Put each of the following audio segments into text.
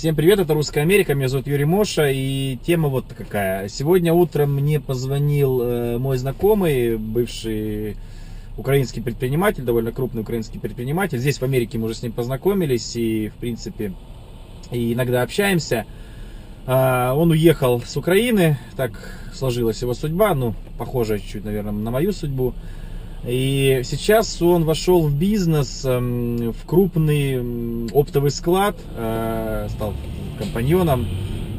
Всем привет, это Русская Америка, меня зовут Юрий Моша, и тема вот какая. Сегодня утром мне позвонил э, мой знакомый, бывший украинский предприниматель, довольно крупный украинский предприниматель. Здесь в Америке мы уже с ним познакомились и, в принципе, и иногда общаемся. А, он уехал с Украины, так сложилась его судьба, ну, похожая чуть-чуть, наверное, на мою судьбу. И сейчас он вошел в бизнес, эм, в крупный оптовый склад, э, стал компаньоном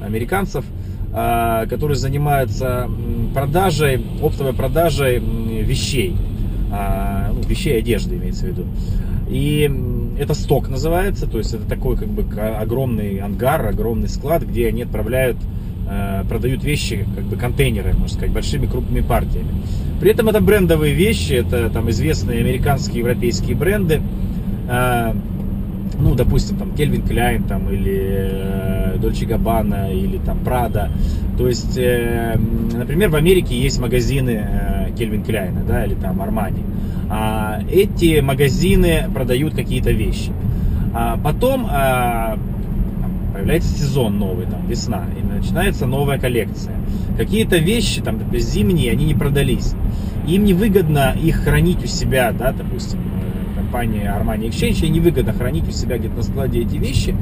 американцев, э, который занимается продажей, оптовой продажей вещей, а, ну, вещей одежды имеется в виду. И это сток называется, то есть это такой как бы огромный ангар, огромный склад, где они отправляют продают вещи, как бы контейнеры, можно сказать, большими крупными партиями. При этом это брендовые вещи, это там известные американские, европейские бренды. Э, ну, допустим, там Кельвин Кляйн там, или Дольче Габбана или там Прада. То есть, э, например, в Америке есть магазины Кельвин Кляйна, да, или там Армани. А эти магазины продают какие-то вещи. А потом появляется сезон новый, там, весна, и начинается новая коллекция. Какие-то вещи, там, зимние, они не продались. Им невыгодно их хранить у себя, да, допустим, э, компания Armani Exchange, ей невыгодно хранить у себя где-то на складе эти вещи.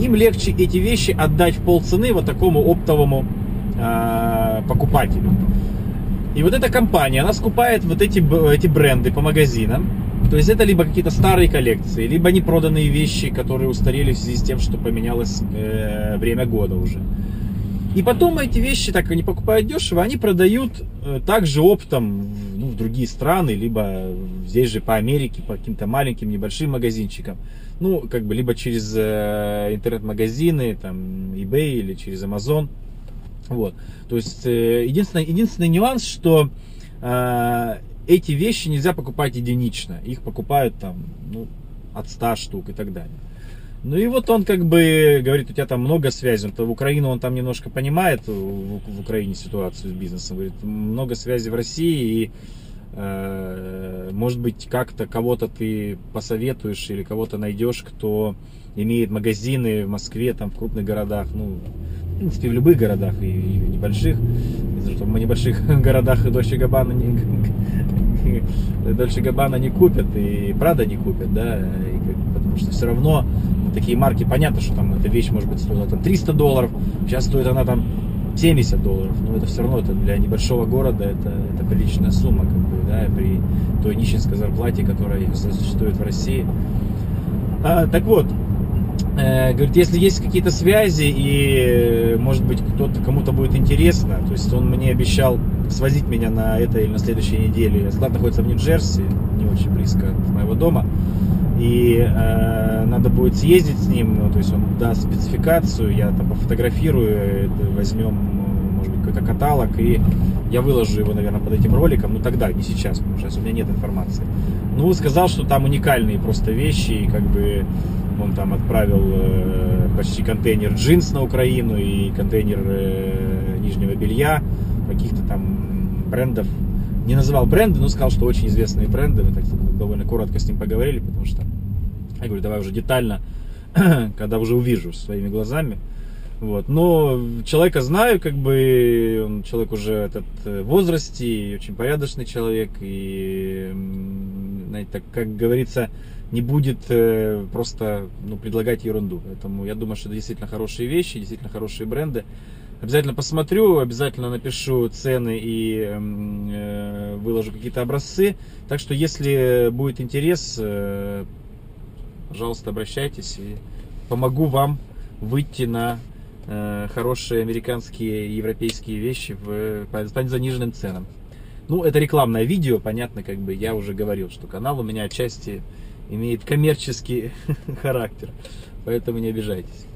Им легче эти вещи отдать в полцены вот такому оптовому э, покупателю. И вот эта компания, она скупает вот эти, эти бренды по магазинам, то есть это либо какие-то старые коллекции, либо непроданные вещи, которые устарели в связи с тем, что поменялось э, время года уже. И потом эти вещи, так они покупают дешево, они продают э, также оптом ну, в другие страны, либо здесь же по Америке, по каким-то маленьким, небольшим магазинчикам. Ну, как бы, либо через э, интернет-магазины, там, eBay или через Amazon. Вот. То есть, э, единственный, единственный нюанс, что э, эти вещи нельзя покупать единично. Их покупают там, ну, от 100 штук и так далее. Ну и вот он как бы говорит, у тебя там много связей. То в Украину он там немножко понимает, в, в Украине ситуацию с бизнесом. Говорит, много связей в России и э, может быть как-то кого-то ты посоветуешь или кого-то найдешь, кто имеет магазины в Москве, там в крупных городах, ну, в принципе, в любых городах и, и небольших. В небольших городах и Дольче Дольче Габбана не купят и Прада не купят, да, и, потому что все равно такие марки, понятно, что там эта вещь может быть стоила там 300 долларов, сейчас стоит она там 70 долларов, но это все равно это для небольшого города это, это приличная сумма, как бы, да, при той нищенской зарплате, которая существует в России. А, так вот, э, говорит, если есть какие-то связи и, может быть, кто-то кому-то будет интересно, то есть он мне обещал свозить меня на этой или на следующей неделе. Склад находится в Нью-Джерси, не очень близко от моего дома. И э, надо будет съездить с ним, ну, то есть он даст спецификацию, я там пофотографирую, возьмем, может быть, какой-то каталог, и я выложу его, наверное, под этим роликом, ну тогда, не сейчас, потому что сейчас у меня нет информации. Ну, сказал, что там уникальные просто вещи, и как бы он там отправил э, почти контейнер джинс на Украину и контейнер э, нижнего белья каких-то там брендов. Не называл бренды, но сказал, что очень известные бренды. Мы так довольно коротко с ним поговорили, потому что я говорю, давай уже детально, когда уже увижу своими глазами. Вот. Но человека знаю, как бы он человек уже этот э, возрасте, очень порядочный человек, и, знаете, так, как говорится, не будет э, просто ну, предлагать ерунду. Поэтому я думаю, что это действительно хорошие вещи, действительно хорошие бренды. Обязательно посмотрю, обязательно напишу цены и эм, э, выложу какие-то образцы. Так что, если будет интерес, э, пожалуйста, обращайтесь и помогу вам выйти на э, хорошие американские и европейские вещи в, по, по заниженным ценам. Ну, это рекламное видео, понятно, как бы я уже говорил, что канал у меня отчасти имеет коммерческий характер, поэтому не обижайтесь.